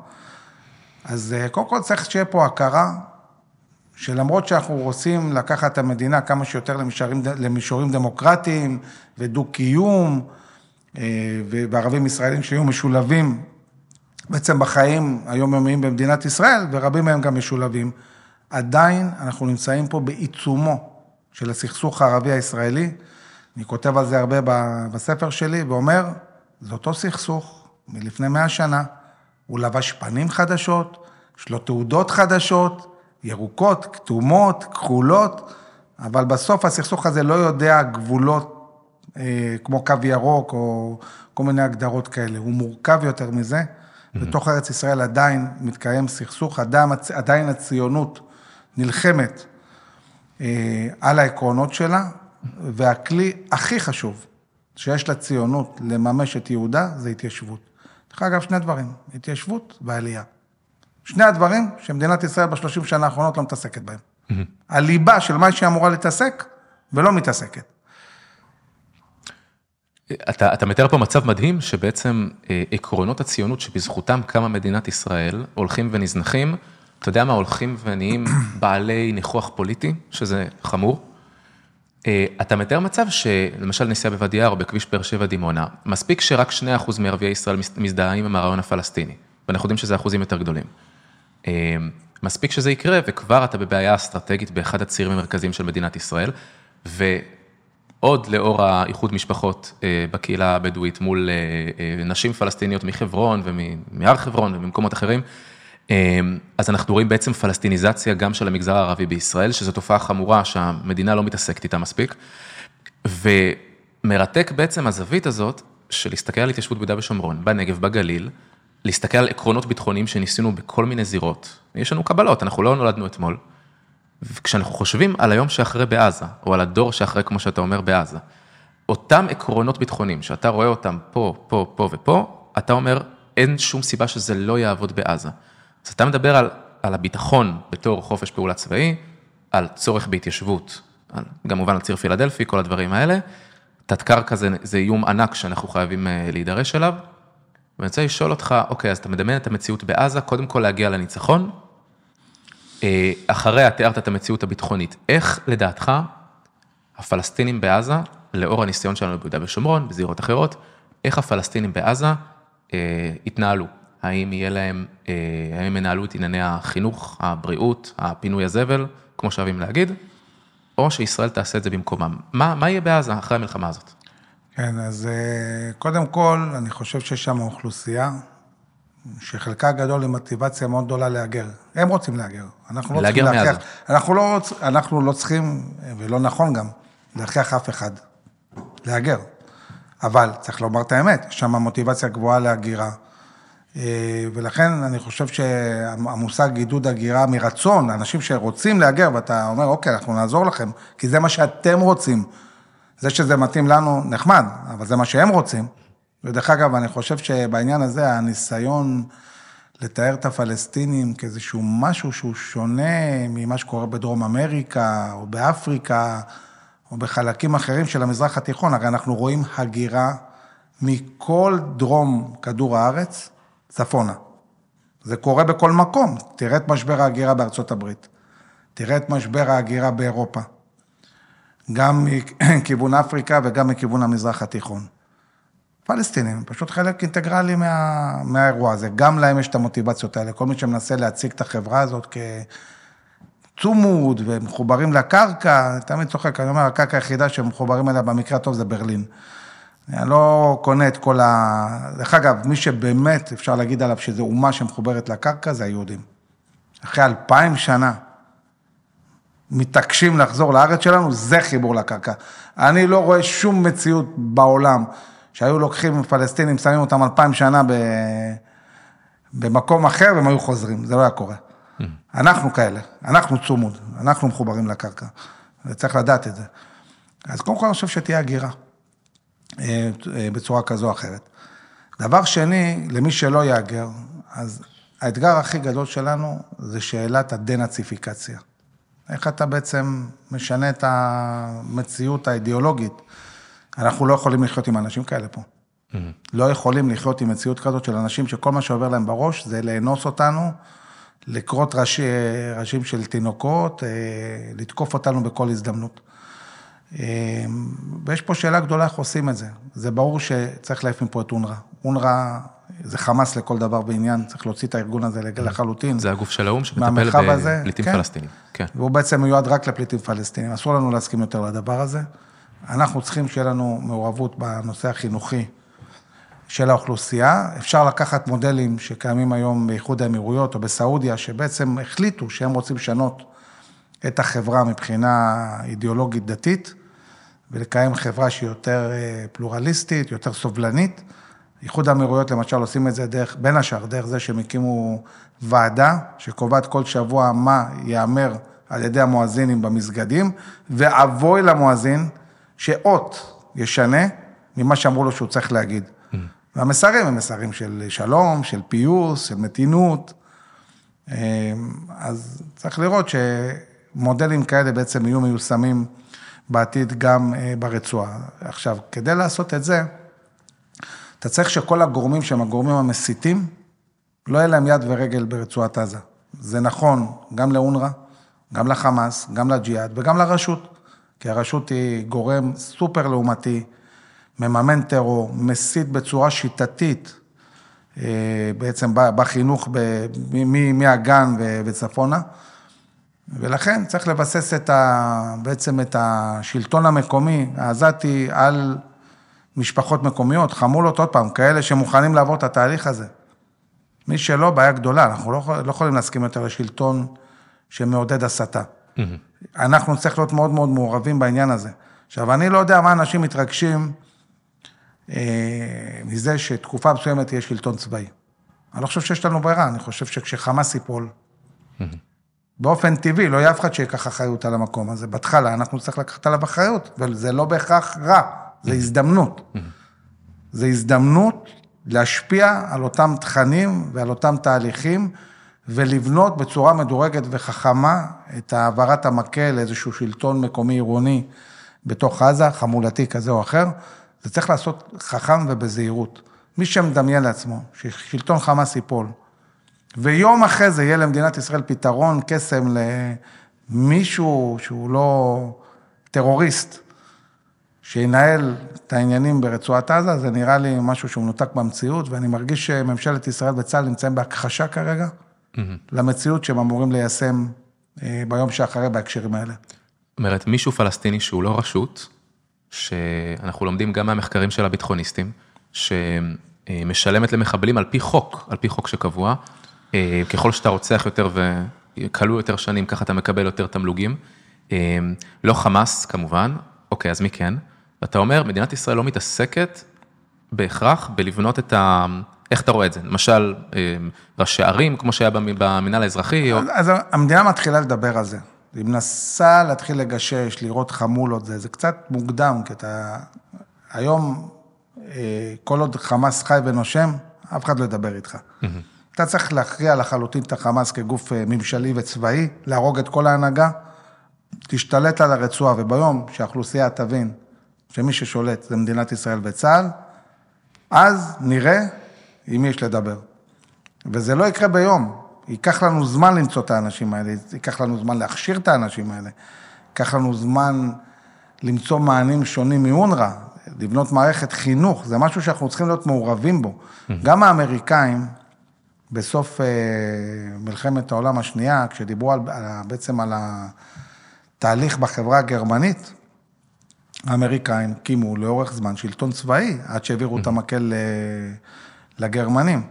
[SPEAKER 2] אז קודם כל צריך שיהיה פה הכרה, שלמרות שאנחנו רוצים לקחת את המדינה כמה שיותר למישורים, למישורים דמוקרטיים ודו-קיום, וערבים ישראלים שיהיו משולבים בעצם בחיים היומיומיים במדינת ישראל, ורבים מהם גם משולבים, עדיין אנחנו נמצאים פה בעיצומו של הסכסוך הערבי-הישראלי. אני כותב על זה הרבה בספר שלי, ואומר, זה אותו סכסוך מלפני מאה שנה, הוא לבש פנים חדשות, יש לו תעודות חדשות, ירוקות, כתומות, כחולות, אבל בסוף הסכסוך הזה לא יודע גבולות אה, כמו קו ירוק או כל מיני הגדרות כאלה, הוא מורכב יותר מזה. Mm-hmm. בתוך ארץ ישראל עדיין מתקיים סכסוך, עדיין, עדיין הציונות נלחמת אה, על העקרונות שלה, והכלי הכי חשוב שיש לציונות לממש את יהודה זה התיישבות. דרך אגב, שני דברים, התיישבות ועלייה. שני הדברים שמדינת ישראל בשלושים שנה האחרונות לא מתעסקת בהם. Mm-hmm. הליבה של מה שהיא אמורה להתעסק ולא מתעסקת.
[SPEAKER 1] אתה, אתה מתאר פה מצב מדהים שבעצם אה, עקרונות הציונות שבזכותם קמה מדינת ישראל הולכים ונזנחים, אתה יודע מה, הולכים ונהיים בעלי ניחוח פוליטי, שזה חמור. אה, אתה מתאר מצב שלמשל נסיעה בוואדי או בכביש באר שבע דימונה, מספיק שרק 2% מערביי ישראל מזדהים עם הרעיון הפלסטיני, ואנחנו יודעים שזה אחוזים יותר גדולים. אה, מספיק שזה יקרה וכבר אתה בבעיה אסטרטגית באחד הצירים המרכזיים של מדינת ישראל, ועוד לאור האיחוד משפחות אה, בקהילה הבדואית מול נשים פלסטיניות מחברון ומהר חברון וממקומות אחרים, אז אנחנו רואים בעצם פלסטיניזציה גם של המגזר הערבי בישראל, שזו תופעה חמורה שהמדינה לא מתעסקת איתה מספיק. מרתק בעצם הזווית הזאת של להסתכל על התיישבות ביהודה ושומרון, בנגב, בגליל, להסתכל על עקרונות ביטחוניים שניסינו בכל מיני זירות. יש לנו קבלות, אנחנו לא נולדנו אתמול. וכשאנחנו חושבים על היום שאחרי בעזה, או על הדור שאחרי, כמו שאתה אומר, בעזה, אותם עקרונות ביטחוניים, שאתה רואה אותם פה, פה, פה ופה, אתה אומר, אין שום סיבה שזה לא יעבוד בעזה. אז אתה מדבר על, על הביטחון בתור חופש פעולה צבאי, על צורך בהתיישבות, על, כמובן על ציר פילדלפי, כל הדברים האלה. תת קרקע זה, זה איום ענק שאנחנו חייבים אה, להידרש אליו. ואני רוצה לשאול אותך, אוקיי, אז אתה מדמיין את המציאות בעזה, קודם כל להגיע לניצחון, אה, אחריה תיארת את המציאות הביטחונית. איך לדעתך הפלסטינים בעזה, לאור הניסיון שלנו ביהודה ושומרון, בזירות אחרות, איך הפלסטינים בעזה אה, יתנהלו? האם יהיה להם, אה, האם הם ינהלו את ענייני החינוך, הבריאות, הפינוי הזבל, כמו שאוהבים להגיד, או שישראל תעשה את זה במקומם? מה, מה יהיה בעזה אחרי המלחמה הזאת?
[SPEAKER 2] כן, אז קודם כל, אני חושב שיש שם אוכלוסייה שחלקה הגדול היא מוטיבציה מאוד גדולה להגר. הם רוצים להגר. אנחנו לא צריכים להכריח. אנחנו לא, אנחנו לא צריכים, ולא נכון גם, להכריח אף אחד להגר. אבל צריך לומר את האמת, יש שם מוטיבציה גבוהה להגירה. אה, ולכן אני חושב שהמושג עידוד הגירה מרצון, אנשים שרוצים להגר, ואתה אומר, אוקיי, אנחנו נעזור לכם, כי זה מה שאתם רוצים. זה שזה מתאים לנו, נחמד, אבל זה מה שהם רוצים. ודרך אגב, אני חושב שבעניין הזה, הניסיון לתאר את הפלסטינים כאיזשהו משהו שהוא שונה ממה שקורה בדרום אמריקה, או באפריקה, או בחלקים אחרים של המזרח התיכון, הרי אנחנו רואים הגירה מכל דרום כדור הארץ, צפונה. זה קורה בכל מקום. תראה את משבר ההגירה בארצות הברית. תראה את משבר ההגירה באירופה. גם מכיוון אפריקה וגם מכיוון המזרח התיכון. פלסטינים, פשוט חלק אינטגרלי מה, מהאירוע הזה. גם להם יש את המוטיבציות האלה. כל מי שמנסה להציג את החברה הזאת כצומוד ומחוברים לקרקע, תמיד צוחק, אני אומר, הקרקע היחידה שמחוברים אליה במקרה הטוב זה ברלין. אני לא קונה את כל ה... דרך אגב, מי שבאמת אפשר להגיד עליו שזו אומה שמחוברת לקרקע, זה היהודים. אחרי אלפיים שנה מתעקשים לחזור לארץ שלנו, זה חיבור לקרקע. אני לא רואה שום מציאות בעולם שהיו לוקחים פלסטינים, שמים אותם אלפיים שנה ב... במקום אחר והם היו חוזרים, זה לא היה קורה. Mm. אנחנו כאלה, אנחנו צומוד, אנחנו מחוברים לקרקע, וצריך לדעת את זה. אז קודם כל אני חושב שתהיה הגירה, אה, אה, בצורה כזו או אחרת. דבר שני, למי שלא יהגר, אז האתגר הכי גדול שלנו זה שאלת הדנאציפיקציה. איך אתה בעצם משנה את המציאות האידיאולוגית אנחנו לא יכולים לחיות עם אנשים כאלה פה. Mm-hmm. לא יכולים לחיות עם מציאות כזאת של אנשים שכל מה שעובר להם בראש זה לאנוס אותנו, לקרות ראשי, ראשים של תינוקות, אה, לתקוף אותנו בכל הזדמנות. אה, ויש פה שאלה גדולה איך עושים את זה. זה ברור שצריך להעיף מפה את אונר"א. אונר"א זה חמאס לכל דבר בעניין, צריך להוציא את הארגון הזה. לחלוטין.
[SPEAKER 1] זה הגוף של האו"ם שמטפל בפליטים כן. פלסטינים. כן.
[SPEAKER 2] והוא בעצם מיועד רק לפליטים פלסטינים. אסור לנו להסכים יותר לדבר הזה. אנחנו צריכים שיהיה לנו מעורבות בנושא החינוכי של האוכלוסייה. אפשר לקחת מודלים שקיימים היום באיחוד האמירויות או בסעודיה, שבעצם החליטו שהם רוצים לשנות את החברה מבחינה אידיאולוגית דתית, ולקיים חברה שהיא יותר אה, פלורליסטית, יותר סובלנית. איחוד האמירויות למשל עושים את זה דרך, בין השאר, דרך זה שהם הקימו ועדה שקובעת כל שבוע מה ייאמר על ידי המואזינים במסגדים, ואבוי למואזין שאות ישנה ממה שאמרו לו שהוא צריך להגיד. Mm. והמסרים הם מסרים של שלום, של פיוס, של מתינות. אמ, אז צריך לראות שמודלים כאלה בעצם יהיו מיושמים בעתיד גם אה, ברצועה. עכשיו, כדי לעשות את זה, אתה צריך שכל הגורמים שהם הגורמים המסיתים, לא יהיה להם יד ורגל ברצועת עזה. זה נכון גם לאונר"א, גם לחמאס, גם לג'יהאד וגם לרשות. כי הרשות היא גורם סופר לעומתי, מממן טרור, מסית בצורה שיטתית, אה, בעצם בחינוך מהגן וצפונה, ולכן צריך לבסס את ה, בעצם את השלטון המקומי, העזתי, על משפחות מקומיות, חמולות, עוד פעם, כאלה שמוכנים לעבור את התהליך הזה. מי שלא, בעיה גדולה, אנחנו לא, לא יכולים להסכים יותר לשלטון שמעודד הסתה. Mm-hmm. אנחנו נצטרך להיות מאוד מאוד מעורבים בעניין הזה, עכשיו, אני לא יודע מה אנשים מתרגשים אה, מזה שתקופה מסוימת תהיה שלטון צבאי. אני לא חושב שיש לנו ברירה, אני חושב שכשחמאס ייפול, באופן טבעי, לא יהיה אף אחד שיקח אחריות על המקום הזה. בהתחלה אנחנו נצטרך לקחת עליו אחריות, וזה לא בהכרח רע, זה הזדמנות. זה הזדמנות להשפיע על אותם תכנים ועל אותם תהליכים, ולבנות בצורה מדורגת וחכמה את העברת המקל לאיזשהו שלטון מקומי עירוני בתוך עזה, חמולתי כזה או אחר. זה צריך לעשות חכם ובזהירות. מי שמדמיין לעצמו ששלטון חמאס ייפול, ויום אחרי זה יהיה למדינת ישראל פתרון קסם למישהו שהוא לא טרוריסט, שינהל את העניינים ברצועת עזה, זה נראה לי משהו שהוא מנותק במציאות, ואני מרגיש שממשלת ישראל וצה"ל נמצאים בהכחשה כרגע, mm-hmm. למציאות שהם אמורים ליישם אה, ביום שאחרי בהקשרים האלה.
[SPEAKER 1] זאת אומרת, מישהו פלסטיני שהוא לא רשות, שאנחנו לומדים גם מהמחקרים של הביטחוניסטים, שמשלמת למחבלים על פי חוק, על פי חוק שקבוע, אה, ככל שאתה רוצח יותר וכלוא יותר שנים, ככה אתה מקבל יותר תמלוגים. אה, לא חמאס כמובן, אוקיי, אז מי כן? ואתה אומר, מדינת ישראל לא מתעסקת בהכרח בלבנות את ה... איך אתה רואה את זה? למשל, אה, ראשי ערים, כמו שהיה במינהל האזרחי?
[SPEAKER 2] אז, או... אז המדינה מתחילה לדבר על זה. היא מנסה להתחיל לגשש, לראות חמולות, זה, זה קצת מוקדם, כי אתה... היום, כל עוד חמאס חי ונושם, אף אחד לא ידבר איתך. Mm-hmm. אתה צריך להכריע לחלוטין את החמאס כגוף אה, ממשלי וצבאי, להרוג את כל ההנהגה, תשתלט על הרצועה, וביום שהאוכלוסייה תבין שמי ששולט זה מדינת ישראל וצה"ל, אז נראה עם מי יש לדבר. וזה לא יקרה ביום, ייקח לנו זמן למצוא את האנשים האלה, ייקח לנו זמן להכשיר את האנשים האלה, ייקח לנו זמן למצוא מענים שונים מאונר"א, לבנות מערכת חינוך, זה משהו שאנחנו צריכים להיות מעורבים בו. גם האמריקאים, בסוף אה, מלחמת העולם השנייה, כשדיברו על, בעצם על התהליך בחברה הגרמנית, האמריקאים קיימו לאורך זמן שלטון צבאי, עד שהעבירו את המקל לגרמנים.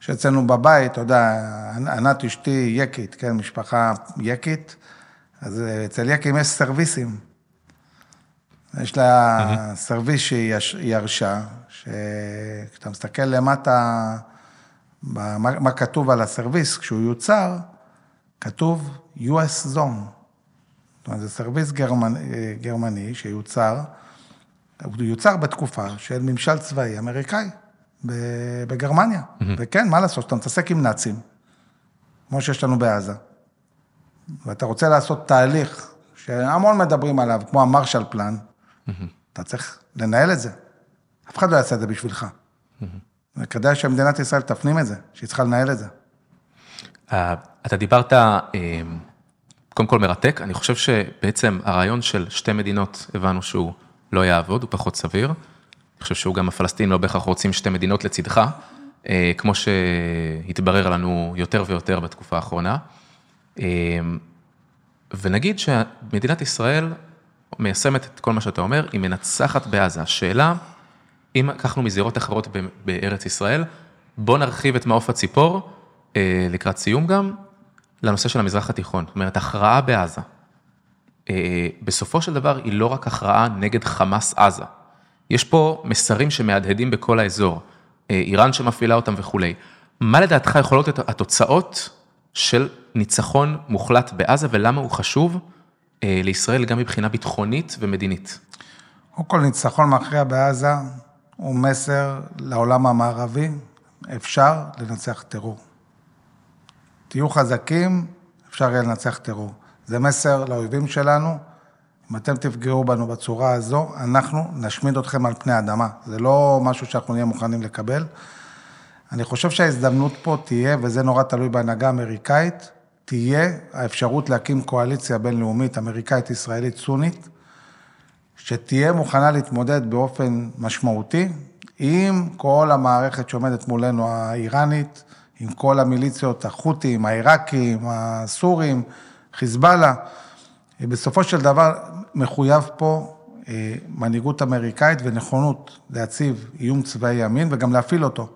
[SPEAKER 2] שאצלנו בבית, אתה יודע, ענת אשתי יקית, כן, משפחה יקית, אז אה, אצל יקים יש סרוויסים. יש לה סרוויס שהיא ירשה, שכשאתה מסתכל למטה, מה, מה כתוב על הסרוויס כשהוא יוצר, כתוב US Zone. זאת אומרת, זה סרוויס גרמני, גרמני שיוצר, הוא יוצר בתקופה של ממשל צבאי אמריקאי בגרמניה. Mm-hmm. וכן, מה לעשות, שאתה מתעסק עם נאצים, כמו שיש לנו בעזה, ואתה רוצה לעשות תהליך שהמון מדברים עליו, כמו המרשל פלן, mm-hmm. אתה צריך לנהל את זה. אף אחד לא יעשה את זה בשבילך. Mm-hmm. וכדאי שמדינת ישראל תפנים את זה, שהיא צריכה לנהל את זה.
[SPEAKER 1] אה, אתה דיברת, אה, קודם כל מרתק, אני חושב שבעצם הרעיון של שתי מדינות, הבנו שהוא לא יעבוד, הוא פחות סביר. אני חושב שהוא גם הפלסטינים לא בהכרח רוצים שתי מדינות לצדך, אה, כמו שהתברר לנו יותר ויותר בתקופה האחרונה. ונגיד שמדינת ישראל מיישמת את כל מה שאתה אומר, היא מנצחת בעזה. השאלה, אם לקחנו מזירות אחרות בארץ ישראל, בוא נרחיב את מעוף הציפור, אה, לקראת סיום גם, לנושא של המזרח התיכון. זאת אומרת, הכרעה בעזה. אה, בסופו של דבר היא לא רק הכרעה נגד חמאס עזה. יש פה מסרים שמהדהדים בכל האזור, אה, איראן שמפעילה אותם וכולי. מה לדעתך יכולות להיות התוצאות של ניצחון מוחלט בעזה ולמה הוא חשוב לישראל גם מבחינה ביטחונית ומדינית?
[SPEAKER 2] קודם כל, ניצחון מכריע בעזה הוא מסר לעולם המערבי, אפשר לנצח טרור. תהיו חזקים, אפשר יהיה לנצח טרור. זה מסר לאויבים שלנו, אם אתם תפגעו בנו בצורה הזו, אנחנו נשמיד אתכם על פני האדמה. זה לא משהו שאנחנו נהיה מוכנים לקבל. אני חושב שההזדמנות פה תהיה, וזה נורא תלוי בהנהגה האמריקאית, תהיה האפשרות להקים קואליציה בינלאומית אמריקאית-ישראלית סונית, שתהיה מוכנה להתמודד באופן משמעותי עם כל המערכת שעומדת מולנו, האיראנית, עם כל המיליציות החות'ים, העיראקים, הסורים, חיזבאללה. בסופו של דבר מחויב פה אה, מנהיגות אמריקאית ונכונות להציב איום צבאי אמין וגם להפעיל אותו.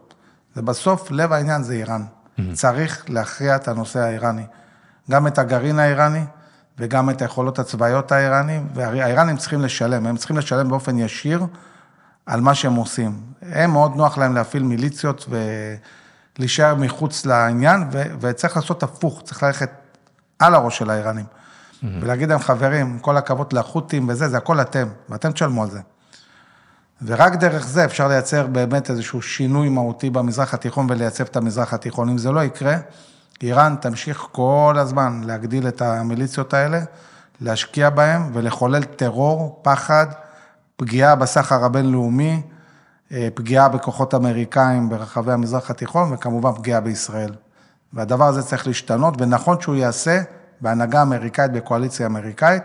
[SPEAKER 2] ובסוף, לב העניין זה איראן. Mm-hmm. צריך להכריע את הנושא האיראני. גם את הגרעין האיראני, וגם את היכולות הצבאיות האיראנים, והאיראנים צריכים לשלם, הם צריכים לשלם באופן ישיר על מה שהם עושים. הם מאוד נוח להם להפעיל מיליציות ולהישאר מחוץ לעניין, ו- וצריך לעשות הפוך, צריך ללכת על הראש של האיראנים. Mm-hmm. ולהגיד להם, חברים, כל הכבוד לחות'ים וזה, זה הכל אתם, ואתם תשלמו על זה. ורק דרך זה אפשר לייצר באמת איזשהו שינוי מהותי במזרח התיכון ולייצב את המזרח התיכון. אם זה לא יקרה, איראן תמשיך כל הזמן להגדיל את המיליציות האלה, להשקיע בהם ולחולל טרור, פחד, פגיעה בסחר הבינלאומי, פגיעה בכוחות אמריקאים ברחבי המזרח התיכון וכמובן פגיעה בישראל. והדבר הזה צריך להשתנות, ונכון שהוא ייעשה בהנהגה אמריקאית, בקואליציה אמריקאית.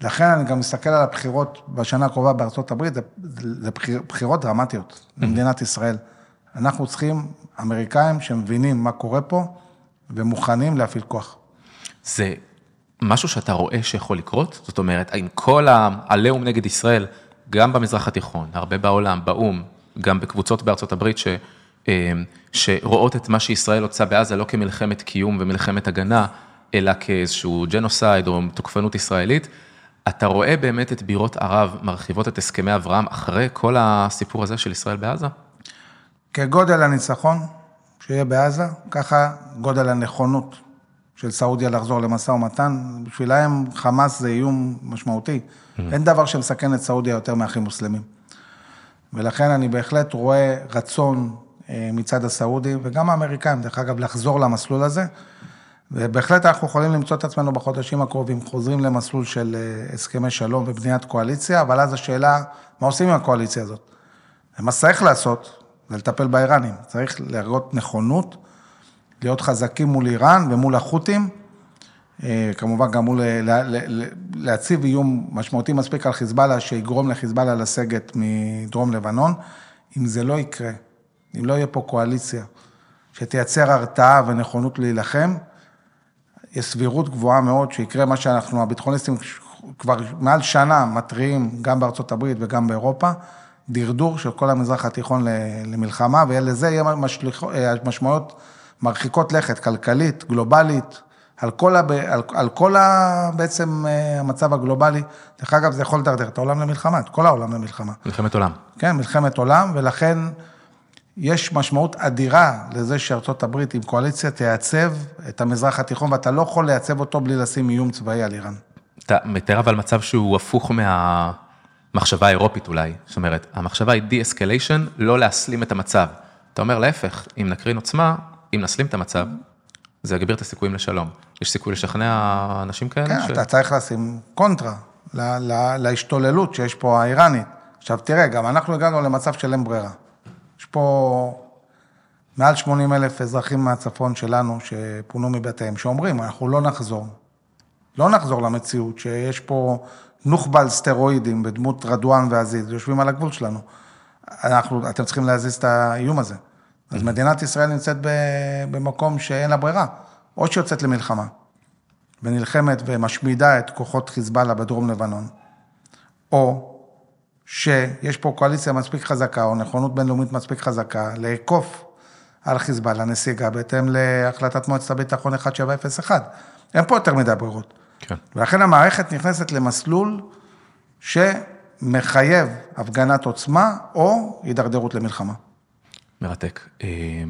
[SPEAKER 2] לכן אני גם מסתכל על הבחירות בשנה הקרובה בארצות הברית, זה, זה בחיר, בחירות דרמטיות. למדינת ישראל. אנחנו צריכים אמריקאים שמבינים מה קורה פה ומוכנים להפעיל כוח.
[SPEAKER 1] זה משהו שאתה רואה שיכול לקרות? זאת אומרת, האם כל העליהום נגד ישראל, גם במזרח התיכון, הרבה בעולם, באו"ם, גם בקבוצות בארצות הברית, ש, אה, שרואות את מה שישראל עושה בעזה לא כמלחמת קיום ומלחמת הגנה, אלא כאיזשהו ג'נוסייד או תוקפנות ישראלית, אתה רואה באמת את בירות ערב מרחיבות את הסכמי אברהם אחרי כל הסיפור הזה של ישראל בעזה?
[SPEAKER 2] כגודל הניצחון שיהיה בעזה, ככה גודל הנכונות של סעודיה לחזור למשא ומתן. בשבילם חמאס זה איום משמעותי. Mm-hmm. אין דבר שמסכן את סעודיה יותר מאחים מוסלמים. ולכן אני בהחלט רואה רצון אה, מצד הסעודים, וגם האמריקאים, דרך אגב, לחזור למסלול הזה. ובהחלט אנחנו יכולים למצוא את עצמנו בחודשים הקרובים, חוזרים למסלול של אה, הסכמי שלום ובניית קואליציה, אבל אז השאלה, מה עושים עם הקואליציה הזאת? ומה שצריך לעשות, זה לטפל באיראנים. צריך להראות נכונות, להיות חזקים מול איראן ומול החות'ים, אה, כמובן גם מול, להציב איום משמעותי מספיק על חיזבאללה, שיגרום לחיזבאללה לסגת מדרום לבנון. אם זה לא יקרה, אם לא יהיה פה קואליציה שתייצר הרתעה ונכונות להילחם, יש סבירות גבוהה מאוד שיקרה מה שאנחנו, הביטחוניסטים כבר מעל שנה מתריעים, גם בארצות הברית וגם באירופה, דרדור של כל המזרח התיכון למלחמה, ולזה יהיה אה, משמעויות מרחיקות לכת, כלכלית, גלובלית, על כל, הב, על, על כל ה, בעצם אה, המצב הגלובלי. דרך אגב, זה יכול לדרדר את העולם למלחמה, את כל העולם למלחמה.
[SPEAKER 1] מלחמת עולם.
[SPEAKER 2] כן, מלחמת עולם, ולכן יש משמעות אדירה לזה שארצות הברית עם קואליציה תייצב את המזרח התיכון, ואתה לא יכול לייצב אותו בלי לשים איום צבאי על איראן.
[SPEAKER 1] אתה מתאר אבל מצב שהוא הפוך מהמחשבה האירופית אולי. זאת אומרת, המחשבה היא de-escalation, לא להסלים את המצב. אתה אומר, להפך, אם נקרין עוצמה, אם נסלים את המצב, זה יגביר את הסיכויים לשלום. יש סיכוי לשכנע אנשים כאלה?
[SPEAKER 2] כן, ש... אתה צריך לשים קונטרה להשתוללות שיש פה האיראנית. עכשיו תראה, גם אנחנו הגענו למצב של אין ברירה. יש פה מעל 80 אלף אזרחים מהצפון שלנו שפונו מבתיהם, שאומרים, אנחנו לא נחזור. לא נחזור למציאות שיש פה נוח'בה על סטרואידים בדמות רדואן ועזיז, יושבים על הגבול שלנו. אנחנו, אתם צריכים להזיז את האיום הזה. אז מדינת ישראל נמצאת במקום שאין לה ברירה, או שהיא יוצאת למלחמה, ונלחמת ומשמידה את כוחות חיזבאללה בדרום לבנון, או שיש פה קואליציה מספיק חזקה, או נכונות בינלאומית מספיק חזקה, לאכוף על חיזבאללה נסיגה בהתאם להחלטת מועצת הביטחון 1701. אין פה יותר מדי ברירות. כן. ולכן המערכת נכנסת למסלול שמחייב הפגנת עוצמה או הידרדרות למלחמה.
[SPEAKER 1] מרתק. אה,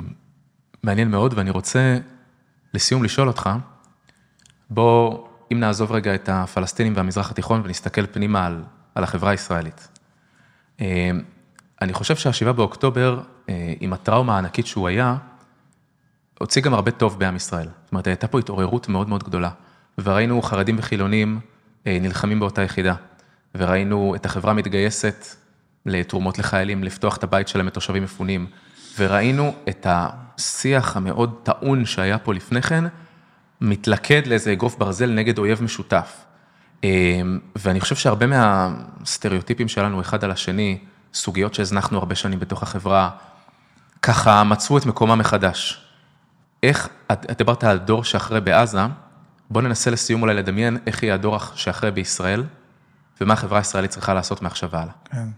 [SPEAKER 1] מעניין מאוד, ואני רוצה לסיום לשאול אותך, בוא, אם נעזוב רגע את הפלסטינים והמזרח התיכון ונסתכל פנימה על, על החברה הישראלית. אה, אני חושב שהשבעה באוקטובר, אה, עם הטראומה הענקית שהוא היה, הוציא גם הרבה טוב בעם ישראל. זאת אומרת, הייתה פה התעוררות מאוד מאוד גדולה, וראינו חרדים וחילונים נלחמים באותה יחידה, וראינו את החברה מתגייסת לתרומות לחיילים, לפתוח את הבית שלהם לתושבים מפונים, וראינו את השיח המאוד טעון שהיה פה לפני כן, מתלכד לאיזה אגרוף ברזל נגד אויב משותף. אמ, ואני חושב שהרבה מהסטריאוטיפים שלנו אחד על השני, סוגיות שהזנחנו הרבה שנים בתוך החברה, ככה מצאו את מקומם מחדש. איך, את דיברת על דור שאחרי בעזה, בוא ננסה לסיום אולי לדמיין איך יהיה הדור שאחרי בישראל, ומה החברה הישראלית צריכה לעשות מעכשיו והלאה.
[SPEAKER 2] כן.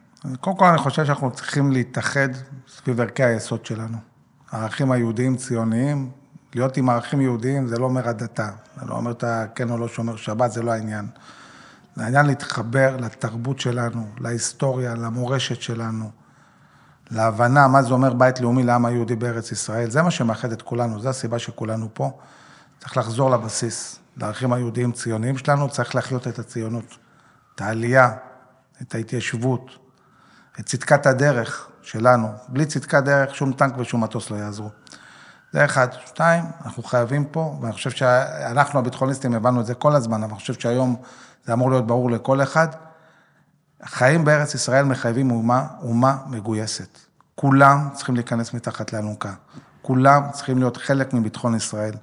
[SPEAKER 2] קודם כל אני חושב שאנחנו צריכים להתאחד סביב ערכי היסוד שלנו. הערכים היהודיים ציוניים, להיות עם ערכים יהודיים זה לא אומר הדתה, זה לא אומר אתה כן או לא שומר שבת, זה לא העניין. זה העניין להתחבר לתרבות שלנו, להיסטוריה, למורשת שלנו, להבנה מה זה אומר בית לאומי לעם היהודי בארץ ישראל. זה מה שמאחד את כולנו, זו הסיבה שכולנו פה. צריך לחזור לבסיס, לערכים היהודיים ציוניים שלנו, צריך להחיות את הציונות, את העלייה, את ההתיישבות, את צדקת הדרך שלנו. בלי צדקת דרך, שום טנק ושום מטוס לא יעזרו. זה אחד. שתיים, אנחנו חייבים פה, ואני חושב שאנחנו הביטחוניסטים הבנו את זה כל הזמן, אבל אני חושב שהיום זה אמור להיות ברור לכל אחד. החיים בארץ ישראל מחייבים אומה, אומה מגויסת. כולם צריכים להיכנס מתחת לאלונקה. כולם צריכים להיות חלק מביטחון ישראל.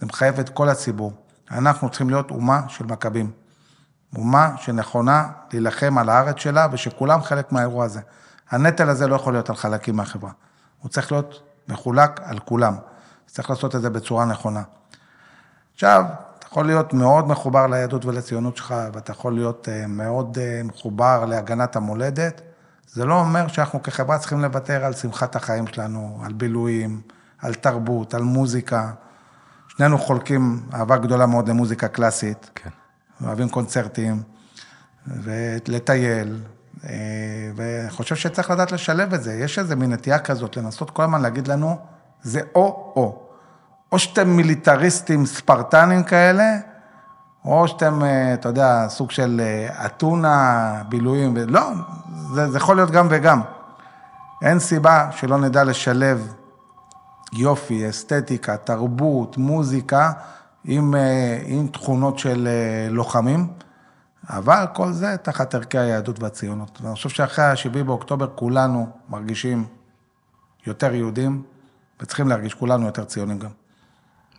[SPEAKER 2] זה מחייב את כל הציבור. אנחנו צריכים להיות אומה של מכבים. אומה שנכונה להילחם על הארץ שלה, ושכולם חלק מהאירוע הזה. הנטל הזה לא יכול להיות על חלקים מהחברה. הוא צריך להיות מחולק על כולם. צריך לעשות את זה בצורה נכונה. עכשיו, אתה יכול להיות מאוד מחובר ליהדות ולציונות שלך, ואתה יכול להיות אה, מאוד אה, מחובר להגנת המולדת. זה לא אומר שאנחנו כחברה צריכים לוותר על שמחת החיים שלנו, על בילויים, על תרבות, על מוזיקה. שנינו חולקים אהבה גדולה מאוד למוזיקה קלאסית.
[SPEAKER 1] כן.
[SPEAKER 2] אוהבים קונצרטים, ולטייל, אה, ואני חושב שצריך לדעת לשלב את זה. יש איזו מין נטייה כזאת, לנסות כל הזמן להגיד לנו, זה או-או. או שאתם מיליטריסטים ספרטנים כאלה, או שאתם, אה, אתה יודע, סוג של אה, אתונה, בילויים, לא, זה, זה יכול להיות גם וגם. אין סיבה שלא נדע לשלב יופי, אסתטיקה, תרבות, מוזיקה, עם, עם תכונות של לוחמים, אבל כל זה תחת ערכי היהדות והציונות. ואני חושב שאחרי ה-7 באוקטובר כולנו מרגישים יותר יהודים, וצריכים להרגיש כולנו יותר ציונים גם.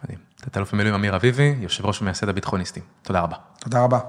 [SPEAKER 1] מדהים. תת-אלוף במילואים אמיר אביבי, יושב ראש ומייסד הביטחוניסטים. תודה רבה.
[SPEAKER 2] תודה רבה.